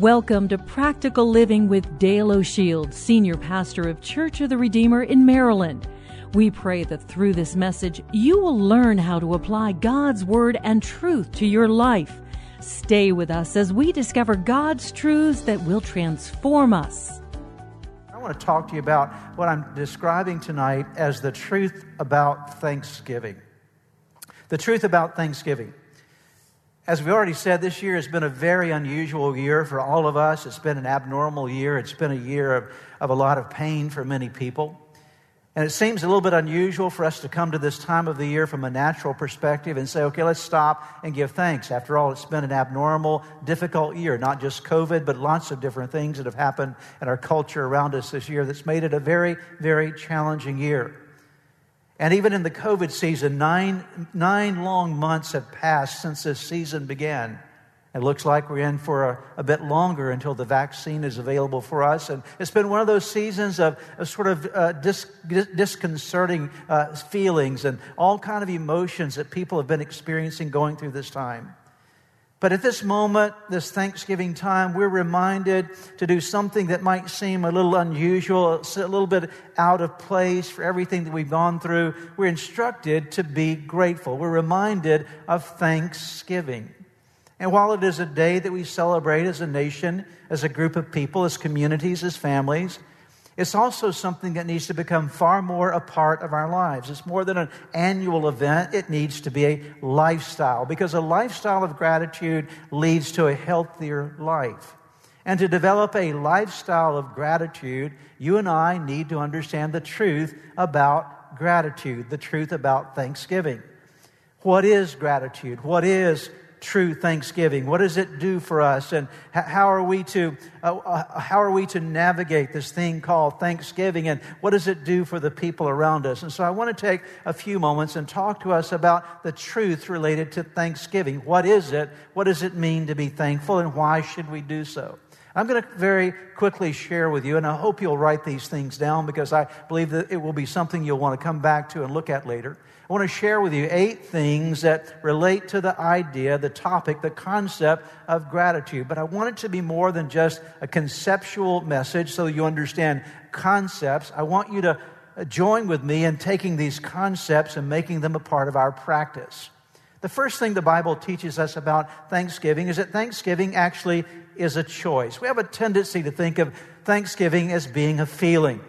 Welcome to Practical Living with Dale O'Shields, Senior Pastor of Church of the Redeemer in Maryland. We pray that through this message, you will learn how to apply God's Word and truth to your life. Stay with us as we discover God's truths that will transform us. I want to talk to you about what I'm describing tonight as the truth about Thanksgiving. The truth about Thanksgiving. As we already said, this year has been a very unusual year for all of us. It's been an abnormal year. It's been a year of, of a lot of pain for many people. And it seems a little bit unusual for us to come to this time of the year from a natural perspective and say, okay, let's stop and give thanks. After all, it's been an abnormal, difficult year, not just COVID, but lots of different things that have happened in our culture around us this year that's made it a very, very challenging year. And even in the COVID season, nine, nine long months have passed since this season began. It looks like we're in for a, a, bit longer until the vaccine is available for us. And it's been one of those seasons of, of sort of uh, dis, disconcerting uh, feelings and all kind of emotions that people have been experiencing going through this time. But at this moment, this Thanksgiving time, we're reminded to do something that might seem a little unusual, a little bit out of place for everything that we've gone through. We're instructed to be grateful. We're reminded of Thanksgiving. And while it is a day that we celebrate as a nation, as a group of people, as communities, as families, it's also something that needs to become far more a part of our lives. It's more than an annual event, it needs to be a lifestyle because a lifestyle of gratitude leads to a healthier life. And to develop a lifestyle of gratitude, you and I need to understand the truth about gratitude, the truth about thanksgiving. What is gratitude? What is true thanksgiving? What does it do for us? And how are we to, uh, uh, how are we to navigate this thing called thanksgiving? And what does it do for the people around us? And so I want to take a few moments and talk to us about the truth related to thanksgiving. What is it? What does it mean to be thankful? And why should we do so? I'm going to very quickly share with you, and I hope you'll write these things down because I believe that it will be something you'll want to come back to and look at later. I want to share with you eight things that relate to the idea, the topic, the concept of gratitude. But I want it to be more than just a conceptual message so you understand concepts. I want you to join with me in taking these concepts and making them a part of our practice. The first thing the Bible teaches us about Thanksgiving is that Thanksgiving actually is a choice. We have a tendency to think of Thanksgiving as being a feeling.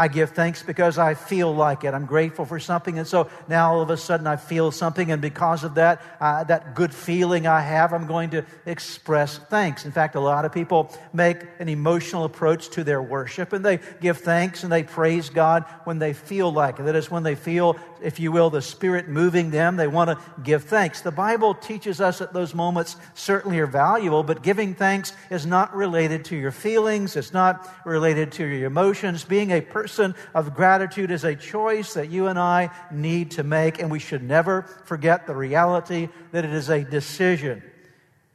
I give thanks because I feel like it. I'm grateful for something. And so now all of a sudden I feel something. And because of that, uh, that good feeling I have, I'm going to express thanks. In fact, a lot of people make an emotional approach to their worship and they give thanks and they praise God when they feel like it. That is when they feel, if you will, the Spirit moving them. They want to give thanks. The Bible teaches us that those moments certainly are valuable, but giving thanks is not related to your feelings. It's not related to your emotions. Being a person person of gratitude is a choice that you and I need to make, and we should never forget the reality that it is a decision.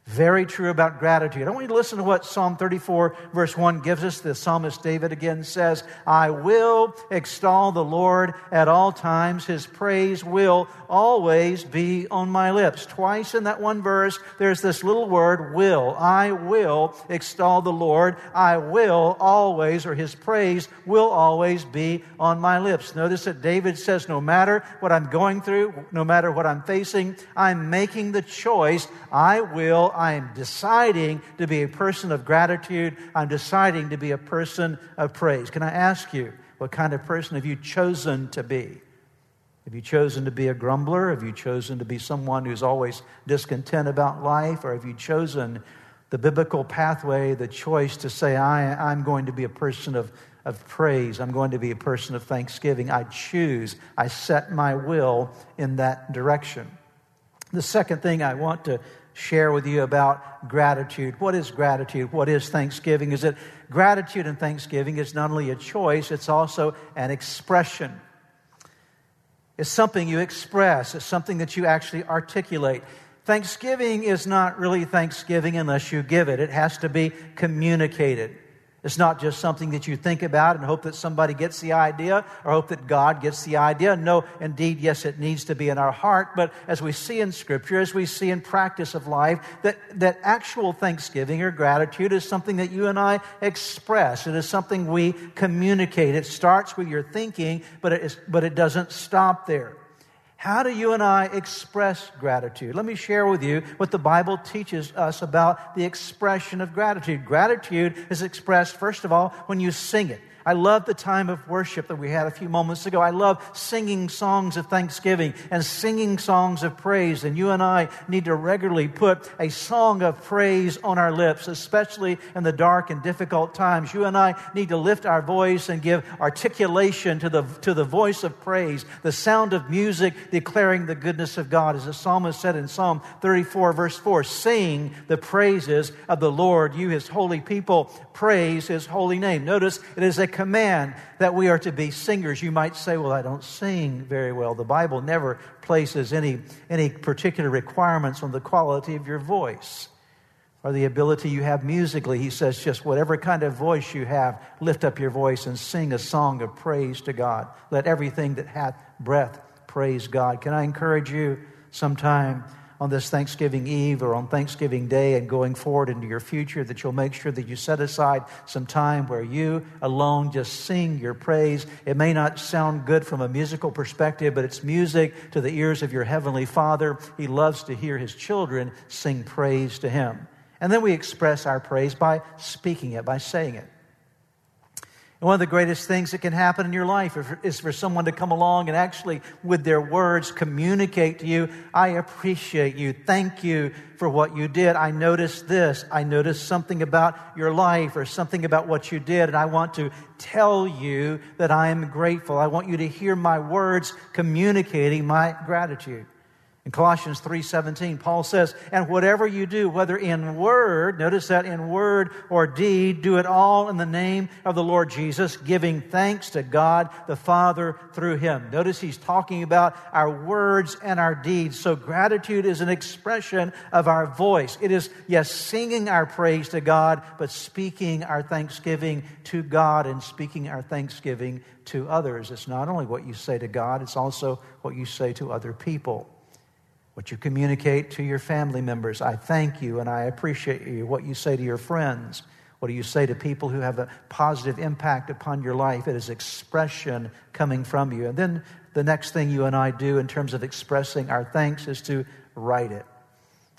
Very true about gratitude. I want you to listen to what Psalm 34, verse 1 gives us. The psalmist David again says, I will extol the Lord at all times. His praise will always be on my lips. Twice in that one verse, there's this little word, will. I will extol the Lord. I will always, or his praise will always be on my lips. Notice that David says, no matter what I'm going through, no matter what I'm facing, I'm making the choice. I will I am deciding to be a person of gratitude. I'm deciding to be a person of praise. Can I ask you, what kind of person have you chosen to be? Have you chosen to be a grumbler? Have you chosen to be someone who's always discontent about life? Or have you chosen the biblical pathway, the choice to say, I, I'm going to be a person of, of praise. I'm going to be a person of thanksgiving. I choose, I set my will in that direction. The second thing I want to share with you about gratitude. What is gratitude? What is thanksgiving? Is it gratitude and thanksgiving is not only a choice, it's also an expression. It's something you express, it's something that you actually articulate. Thanksgiving is not really thanksgiving unless you give it, it has to be communicated. It's not just something that you think about and hope that somebody gets the idea or hope that God gets the idea. No, indeed, yes, it needs to be in our heart. But as we see in Scripture, as we see in practice of life, that, that actual thanksgiving or gratitude is something that you and I express. It is something we communicate. It starts with your thinking, but it, is, but it doesn't stop there. How do you and I express gratitude? Let me share with you what the Bible teaches us about the expression of gratitude. Gratitude is expressed, first of all, when you sing it. I love the time of worship that we had a few moments ago. I love singing songs of thanksgiving and singing songs of praise. And you and I need to regularly put a song of praise on our lips, especially in the dark and difficult times. You and I need to lift our voice and give articulation to the, to the voice of praise, the sound of music declaring the goodness of God. As the psalmist said in Psalm 34, verse 4, sing the praises of the Lord, you his holy people, praise his holy name. Notice it is a command that we are to be singers. You might say, Well, I don't sing very well. The Bible never places any, any particular requirements on the quality of your voice or the ability you have musically. He says, just whatever kind of voice you have, lift up your voice and sing a song of praise to God. Let everything that hath breath praise God. Can I encourage you sometime on this Thanksgiving Eve or on Thanksgiving Day and going forward into your future that you'll make sure that you set aside some time where you alone just sing your praise. It may not sound good from a musical perspective, but it's music to the ears of your Heavenly Father. He loves to hear His children sing praise to Him. And then we express our praise by speaking it, by saying it. One of the greatest things that can happen in your life is for someone to come along and actually, with their words, communicate to you, I appreciate you. Thank you for what you did. I noticed this. I noticed something about your life or something about what you did, and I want to tell you that I am grateful. I want you to hear my words communicating my gratitude. In Colossians 3:17, Paul says, "And whatever you do, whether in word, notice that in word or deed, do it all in the name of the Lord Jesus, giving thanks to God the Father through him." Notice he's talking about our words and our deeds. So gratitude is an expression of our voice. It is yes, singing our praise to God, but speaking our thanksgiving to God and speaking our thanksgiving to others. It's not only what you say to God, it's also what you say to other people what you communicate to your family members. I thank you and I appreciate you. What you say to your friends. What do you say to people who have a positive impact upon your life? It is expression coming from you. And then the next thing you and I do in terms of expressing our thanks is to write it.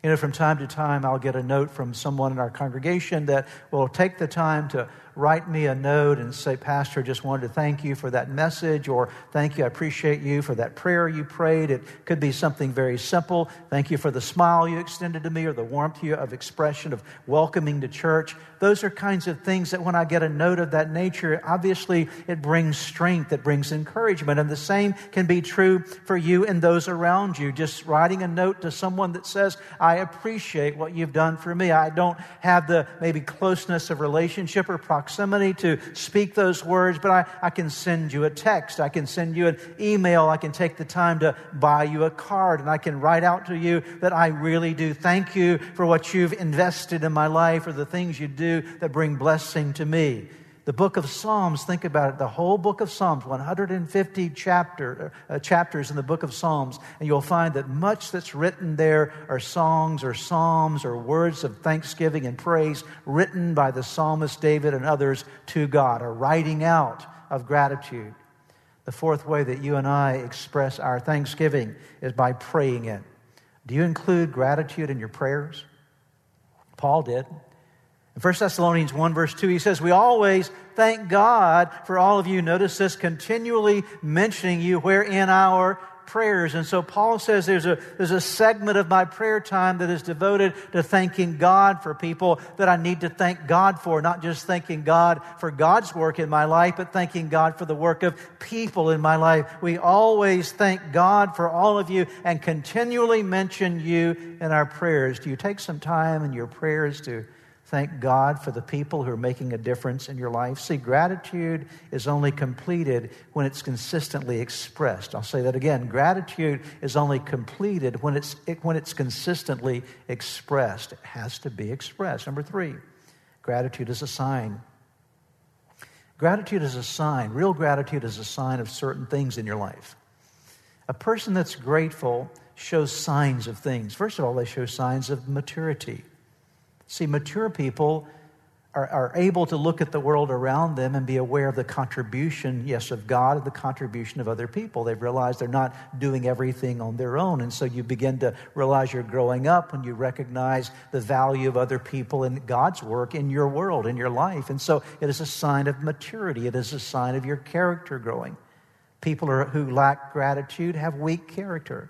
You know, from time to time, I'll get a note from someone in our congregation that will take the time to write me a note and say, Pastor, just wanted to thank you for that message, or thank you, I appreciate you for that prayer you prayed. It could be something very simple. Thank you for the smile you extended to me, or the warmth of expression of welcoming to church. Those are kinds of things that when I get a note of that nature, obviously it brings strength, it brings encouragement. And the same can be true for you and those around you. Just writing a note to someone that says, I appreciate what you've done for me. I don't have the maybe closeness of relationship or proximity proximity to speak those words, but I, I can send you a text. I can send you an email. I can take the time to buy you a card, and I can write out to you that I really do thank you for what you've invested in my life or the things you do that bring blessing to me. The book of Psalms, think about it, the whole book of Psalms, 150 chapter, uh, chapters in the book of Psalms, and you'll find that much that's written there are songs or psalms or words of thanksgiving and praise written by the psalmist David and others to God, a writing out of gratitude. The fourth way that you and I express our thanksgiving is by praying it. Do you include gratitude in your prayers? Paul did. In 1 Thessalonians 1, verse 2, he says, We always thank God for all of you. Notice this continually mentioning you where in our prayers. And so Paul says there's a, there's a segment of my prayer time that is devoted to thanking God for people that I need to thank God for, not just thanking God for God's work in my life, but thanking God for the work of people in my life. We always thank God for all of you and continually mention you in our prayers. Do you take some time in your prayers to Thank God for the people who are making a difference in your life. See, gratitude is only completed when it's consistently expressed. I'll say that again. Gratitude is only completed when it's, when it's consistently expressed. It has to be expressed. Number three, gratitude is a sign. Gratitude is a sign. Real gratitude is a sign of certain things in your life. A person that's grateful shows signs of things. First of all, they show signs of maturity. See, mature people are, are able to look at the world around them and be aware of the contribution, yes, of God and the contribution of other people. They've realized they're not doing everything on their own. And so you begin to realize you're growing up when you recognize the value of other people and God's work in your world, in your life. And so it is a sign of maturity, it is a sign of your character growing. People are, who lack gratitude have weak character.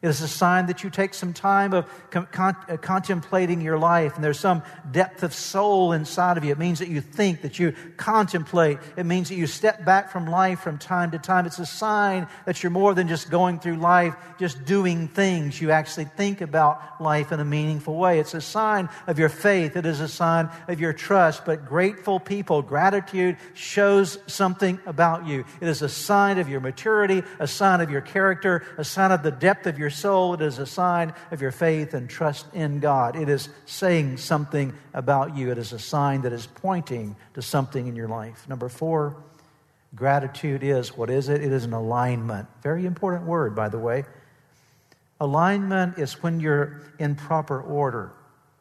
It is a sign that you take some time of con- uh, contemplating your life and there's some depth of soul inside of you. It means that you think, that you contemplate. It means that you step back from life from time to time. It's a sign that you're more than just going through life, just doing things. You actually think about life in a meaningful way. It's a sign of your faith. It is a sign of your trust. But grateful people, gratitude shows something about you. It is a sign of your maturity, a sign of your character, a sign of the depth of your your soul. It is a sign of your faith and trust in God. It is saying something about you. It is a sign that is pointing to something in your life. Number four, gratitude is what is it? It is an alignment. Very important word, by the way. Alignment is when you're in proper order.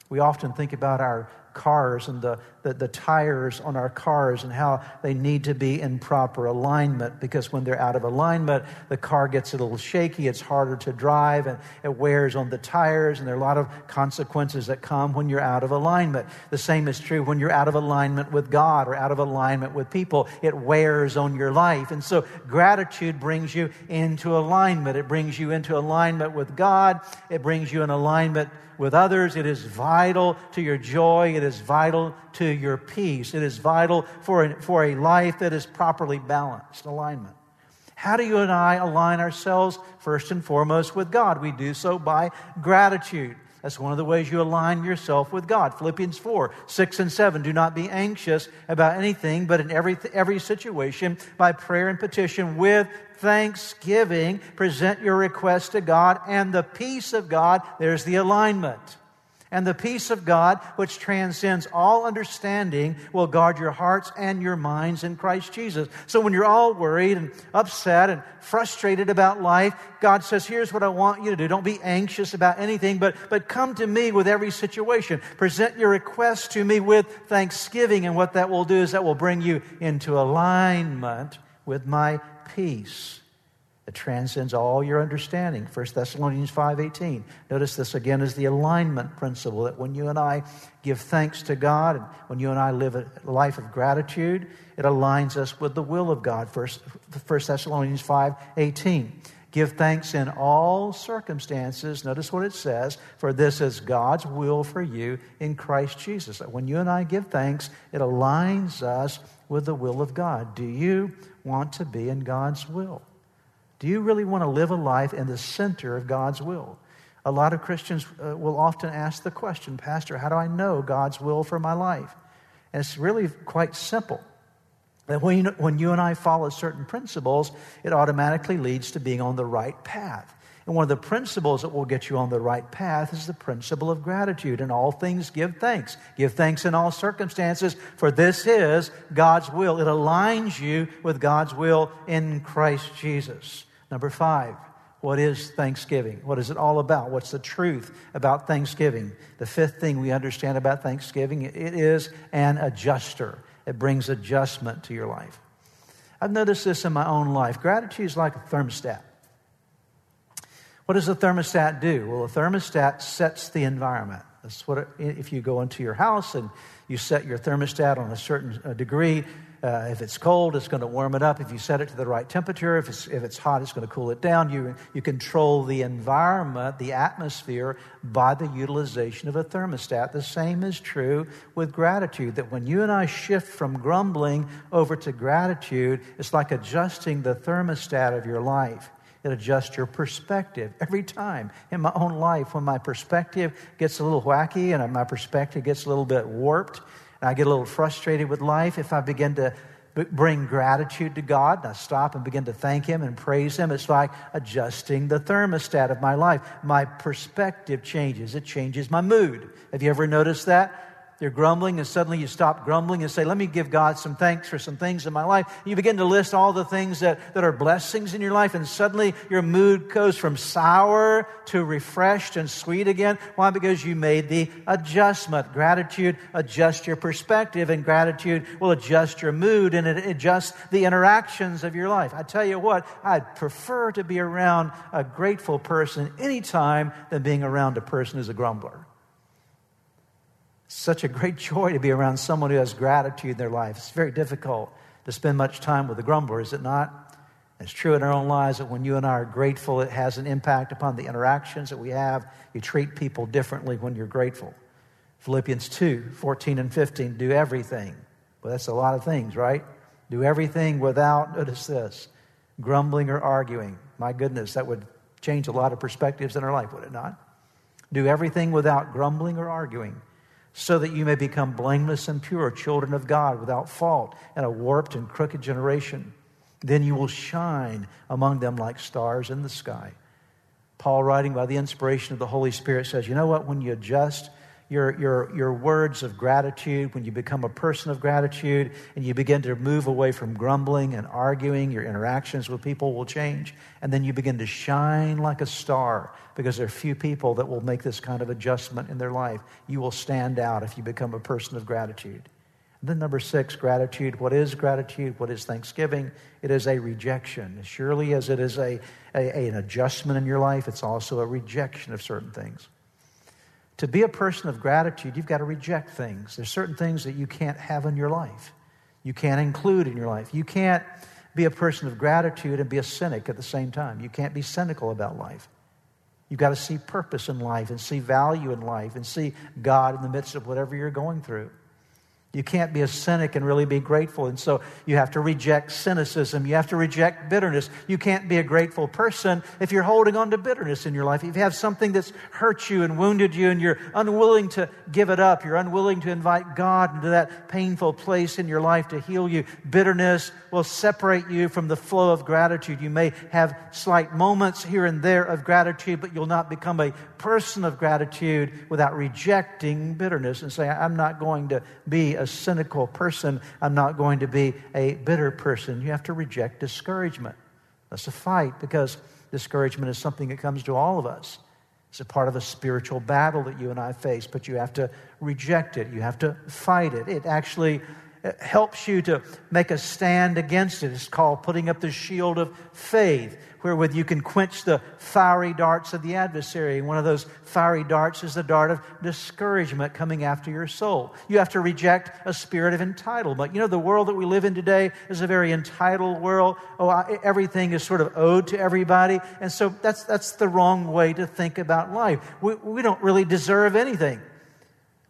We often think about our cars and the, the, the, tires on our cars and how they need to be in proper alignment because when they're out of alignment, the car gets a little shaky, it's harder to drive, and it wears on the tires, and there are a lot of consequences that come when you're out of alignment. The same is true when you're out of alignment with God or out of alignment with people. It wears on your life. And so gratitude brings you into alignment. It brings you into alignment with God, it brings you in alignment with others. It is vital to your joy. It is vital to your peace. It is vital for a, for a life that is properly balanced, alignment. How do you and I align ourselves first and foremost with God? We do so by gratitude. That's one of the ways you align yourself with God. Philippians 4, 6 and 7. Do not be anxious about anything, but in every, every situation, by prayer and petition, with thanksgiving, present your request to God, and the peace of God, there's the alignment. And the peace of God, which transcends all understanding, will guard your hearts and your minds in Christ Jesus. So when you're all worried and upset and frustrated about life, God says, Here's what I want you to do. Don't be anxious about anything, but, but come to me with every situation. Present your request to me with thanksgiving. And what that will do is that will bring you into alignment with my peace that transcends all your understanding. 1 thessalonians 5.18 notice this again is the alignment principle that when you and i give thanks to god and when you and i live a life of gratitude it aligns us with the will of god. 1 thessalonians 5.18 give thanks in all circumstances. Notice what it says for this is god's will for you in christ jesus. That when you and i give thanks it aligns us with the will of god. Do you want to be in god's will do you really want to live a life in the center of God's will? A lot of Christians uh, will often ask the question, Pastor, how do I know God's will for my life? And it's really quite simple. That when you, when you and I follow certain principles, it automatically leads to being on the right path. And one of the principles that will get you on the right path is the principle of gratitude. In all things, give thanks. Give thanks in all circumstances, for this is God's will. It aligns you with God's will in Christ Jesus. Number five, what is Thanksgiving? What is it all about? What's the truth about Thanksgiving? The fifth thing we understand about Thanksgiving it is an adjuster. It brings adjustment to your life. I've noticed this in my own life. Gratitude is like a thermostat. What does a thermostat do? Well, a thermostat sets the environment. That's what it, if you go into your house and you set your thermostat on a certain uh, degree, Uh, if it's cold, it's going to warm it up. If you set it to the right temperature, if it's, if it's hot, it's going to cool it down. You, you control the environment, the atmosphere, by the utilization of a thermostat. The same is true with gratitude, that when you and I shift from grumbling over to gratitude, it's like adjusting the thermostat of your life. It adjusts your perspective every time. In my own life, when my perspective gets a little wacky and my perspective gets a little bit warped, and I get a little frustrated with life, if I begin to bring gratitude to God and I stop and begin to thank Him and praise Him, it's like adjusting the thermostat of my life. My perspective changes, it changes my mood. Have you ever noticed that? You're grumbling, and suddenly you stop grumbling and say, Let me give God some thanks for some things in my life. You begin to list all the things that, that are blessings in your life, and suddenly your mood goes from sour to refreshed and sweet again. Why? Because you made the adjustment. Gratitude adjusts your perspective, and gratitude will adjust your mood and it adjusts the interactions of your life. I tell you what, I'd prefer to be around a grateful person anytime than being around a person who's a grumbler such a great joy to be around someone who has gratitude in their life. It's very difficult to spend much time with a grumbler, is it not? It's true in our own lives that when you and I are grateful, it has an impact upon the interactions that we have. You treat people differently when you're grateful. Philippians 2 14 and 15 do everything. Well, that's a lot of things, right? Do everything without, notice this, grumbling or arguing. My goodness, that would change a lot of perspectives in our life, would it not? Do everything without grumbling or arguing so that you may become blameless and pure, children of God without fault in a warped and crooked generation. Then you will shine among them like stars in the sky. Paul, writing by the inspiration of the Holy Spirit, says, You know what? When you adjust your, your, your words of gratitude, when you become a person of gratitude and you begin to move away from grumbling and arguing, your interactions with people will change. And then you begin to shine like a star because there are few people that will make this kind of adjustment in their life. You will stand out if you become a person of gratitude. And then, number six, gratitude. What is gratitude? What is thanksgiving? It is a rejection. As surely as it is a, a, an adjustment in your life, it's also a rejection of certain things. To be a person of gratitude, you've got to reject things. There's certain things that you can't have in your life, you can't include in your life. You can't be a person of gratitude and be a cynic at the same time. You can't be cynical about life. You've got to see purpose in life and see value in life and see God in the midst of whatever you're going through. You can't be a cynic and really be grateful. And so you have to reject cynicism. You have to reject bitterness. You can't be a grateful person if you're holding on to bitterness in your life. If you have something that's hurt you and wounded you and you're unwilling to give it up, you're unwilling to invite God into that painful place in your life to heal you, bitterness will separate you from the flow of gratitude. You may have slight moments here and there of gratitude, but you'll not become a person of gratitude without rejecting bitterness and saying, I'm not going to be a cynical person. I'm not going to be a bitter person. You have to reject discouragement. That's a fight because discouragement is something that comes to all of us. It's a part of a spiritual battle that you and I face, but you have to reject it. You have to fight it. It actually helps you to make a stand against it. It's called putting up the shield of faith wherewith you can quench the fiery darts of the adversary. One of those fiery darts is the dart of discouragement coming after your soul. You have to reject a spirit of entitlement. You know, the world that we live in today is a very entitled world. Oh, everything is sort of owed to everybody. And so that's, that's the wrong way to think about life. We, we don't really deserve anything.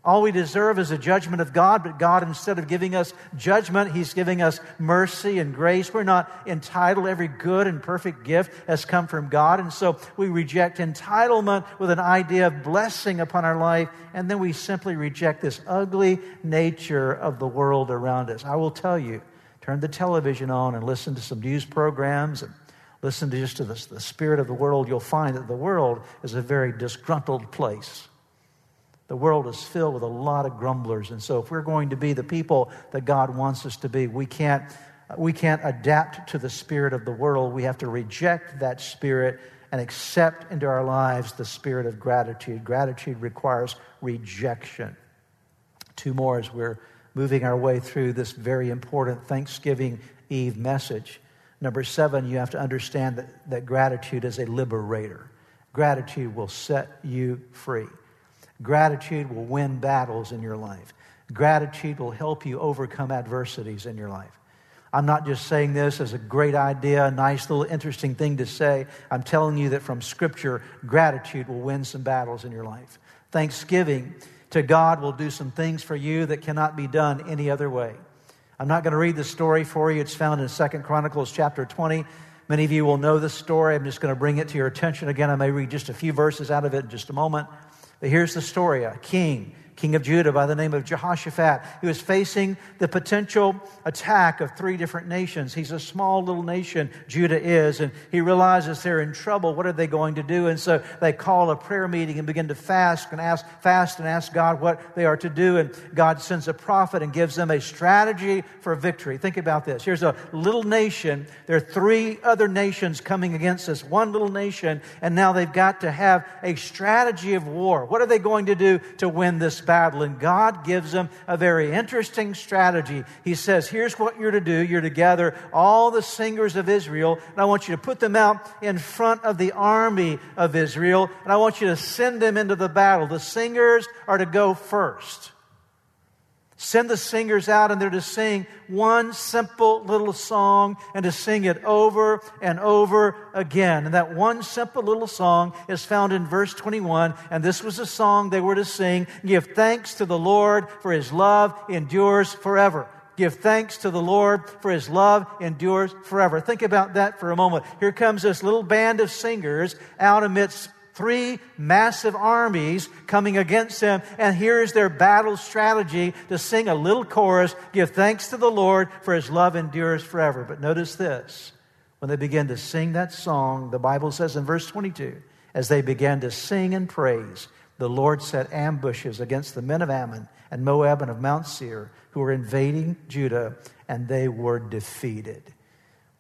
All we deserve is a judgment of God, but God, instead of giving us judgment, He's giving us mercy and grace. We're not entitled. Every good and perfect gift has come from God. And so we reject entitlement with an idea of blessing upon our life, and then we simply reject this ugly nature of the world around us. I will tell you, turn the television on and listen to some news programs and listen to just to the, the spirit of the world. You'll find that the world is a very disgruntled place. The world is filled with a lot of grumblers. And so, if we're going to be the people that God wants us to be, we can't, we can't adapt to the spirit of the world. We have to reject that spirit and accept into our lives the spirit of gratitude. Gratitude requires rejection. Two more as we're moving our way through this very important Thanksgiving Eve message. Number seven, you have to understand that, that gratitude is a liberator. Gratitude will set you free. Gratitude will win battles in your life. Gratitude will help you overcome adversities in your life. I'm not just saying this as a great idea, a nice little interesting thing to say. I'm telling you that from Scripture, gratitude will win some battles in your life. Thanksgiving to God will do some things for you that cannot be done any other way. I'm not going to read the story for you. It's found in Second Chronicles chapter 20. Many of you will know the story. I'm just going to bring it to your attention again. I may read just a few verses out of it in just a moment. But here's the story a king king of Judah by the name of Jehoshaphat. He was facing the potential attack of three different nations. He's a small little nation, Judah is, and he realizes they're in trouble. What are they going to do? And so they call a prayer meeting and begin to fast and ask, fast and ask God what they are to do. And God sends a prophet and gives them a strategy for victory. Think about this. Here's a little nation. There are three other nations coming against this one little nation, and now they've got to have a strategy of war. What are they going to do to win this battle. And God gives them a very interesting strategy. He says, Here's what you're to do you're to gather all the singers of Israel, and I want you to put them out in front of the army of Israel, and I want you to send them into the battle. The singers are to go first. Send the singers out and they're to sing one simple little song and to sing it over and over again. And that one simple little song is found in verse 21. And this was a song they were to sing Give thanks to the Lord for his love endures forever. Give thanks to the Lord for his love endures forever. Think about that for a moment. Here comes this little band of singers out amidst three massive armies coming against them. And here's their battle strategy to sing a little chorus Give thanks to the Lord, for his love endures forever. But notice this when they begin to sing that song, the Bible says in verse 22, as they began to sing and praise, the Lord set ambushes against the men of Ammon and Moab and of Mount Seir who were invading Judah, and they were defeated.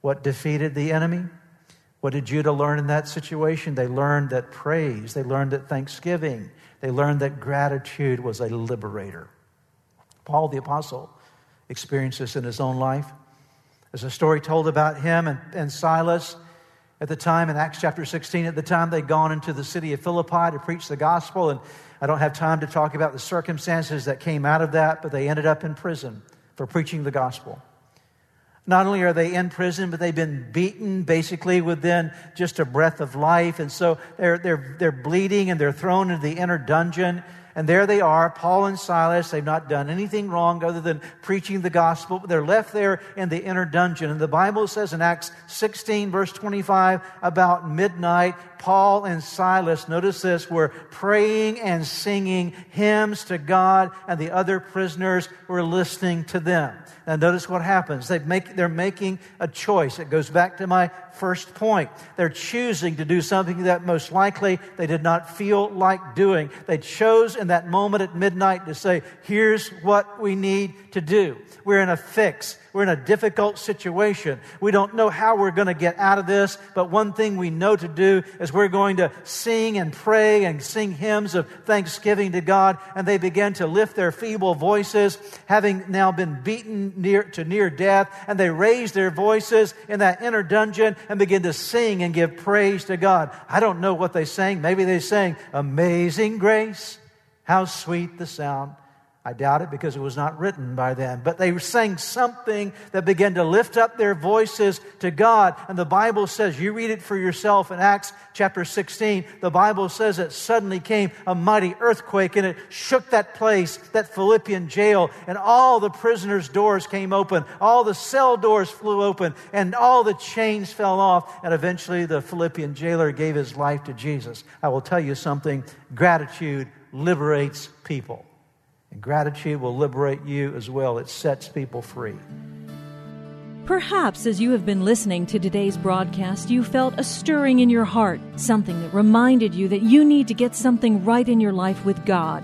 What defeated the enemy? What did Judah learn in that situation? They learned that praise, they learned that thanksgiving, they learned that gratitude was a liberator. Paul the Apostle experienced this in his own life. There's a story told about him and, and Silas at the time in Acts chapter 16. At the time, they'd gone into the city of Philippi to preach the gospel. And I don't have time to talk about the circumstances that came out of that, but they ended up in prison for preaching the gospel. Not only are they in prison, but they've been beaten basically within just a breath of life. And so they're, they're, they're bleeding and they're thrown into the inner dungeon. And there they are, Paul and Silas. They've not done anything wrong other than preaching the gospel, but they're left there in the inner dungeon. And the Bible says in Acts 16, verse 25, about midnight, Paul and Silas, notice this, were praying and singing hymns to God, and the other prisoners were listening to them. Now, notice what happens. They make, they're making a choice. It goes back to my first point. They're choosing to do something that most likely they did not feel like doing. They chose in that moment at midnight to say, here's what we need to do. We're in a fix. We're in a difficult situation. We don't know how we're going to get out of this, but one thing we know to do is we're going to sing and pray and sing hymns of thanksgiving to God. And they began to lift their feeble voices, having now been beaten near to near death. And they raised their voices in that inner dungeon and began to sing and give praise to God. I don't know what they sang. Maybe they sang, Amazing Grace, how sweet the sound I doubt it because it was not written by them. But they sang something that began to lift up their voices to God. And the Bible says, you read it for yourself in Acts chapter 16. The Bible says it suddenly came a mighty earthquake and it shook that place, that Philippian jail. And all the prisoners' doors came open. All the cell doors flew open and all the chains fell off. And eventually the Philippian jailer gave his life to Jesus. I will tell you something gratitude liberates people. And gratitude will liberate you as well. It sets people free. Perhaps as you have been listening to today's broadcast, you felt a stirring in your heart, something that reminded you that you need to get something right in your life with God.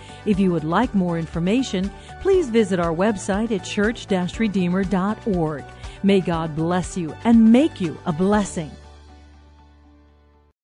If you would like more information, please visit our website at church-redeemer.org. May God bless you and make you a blessing.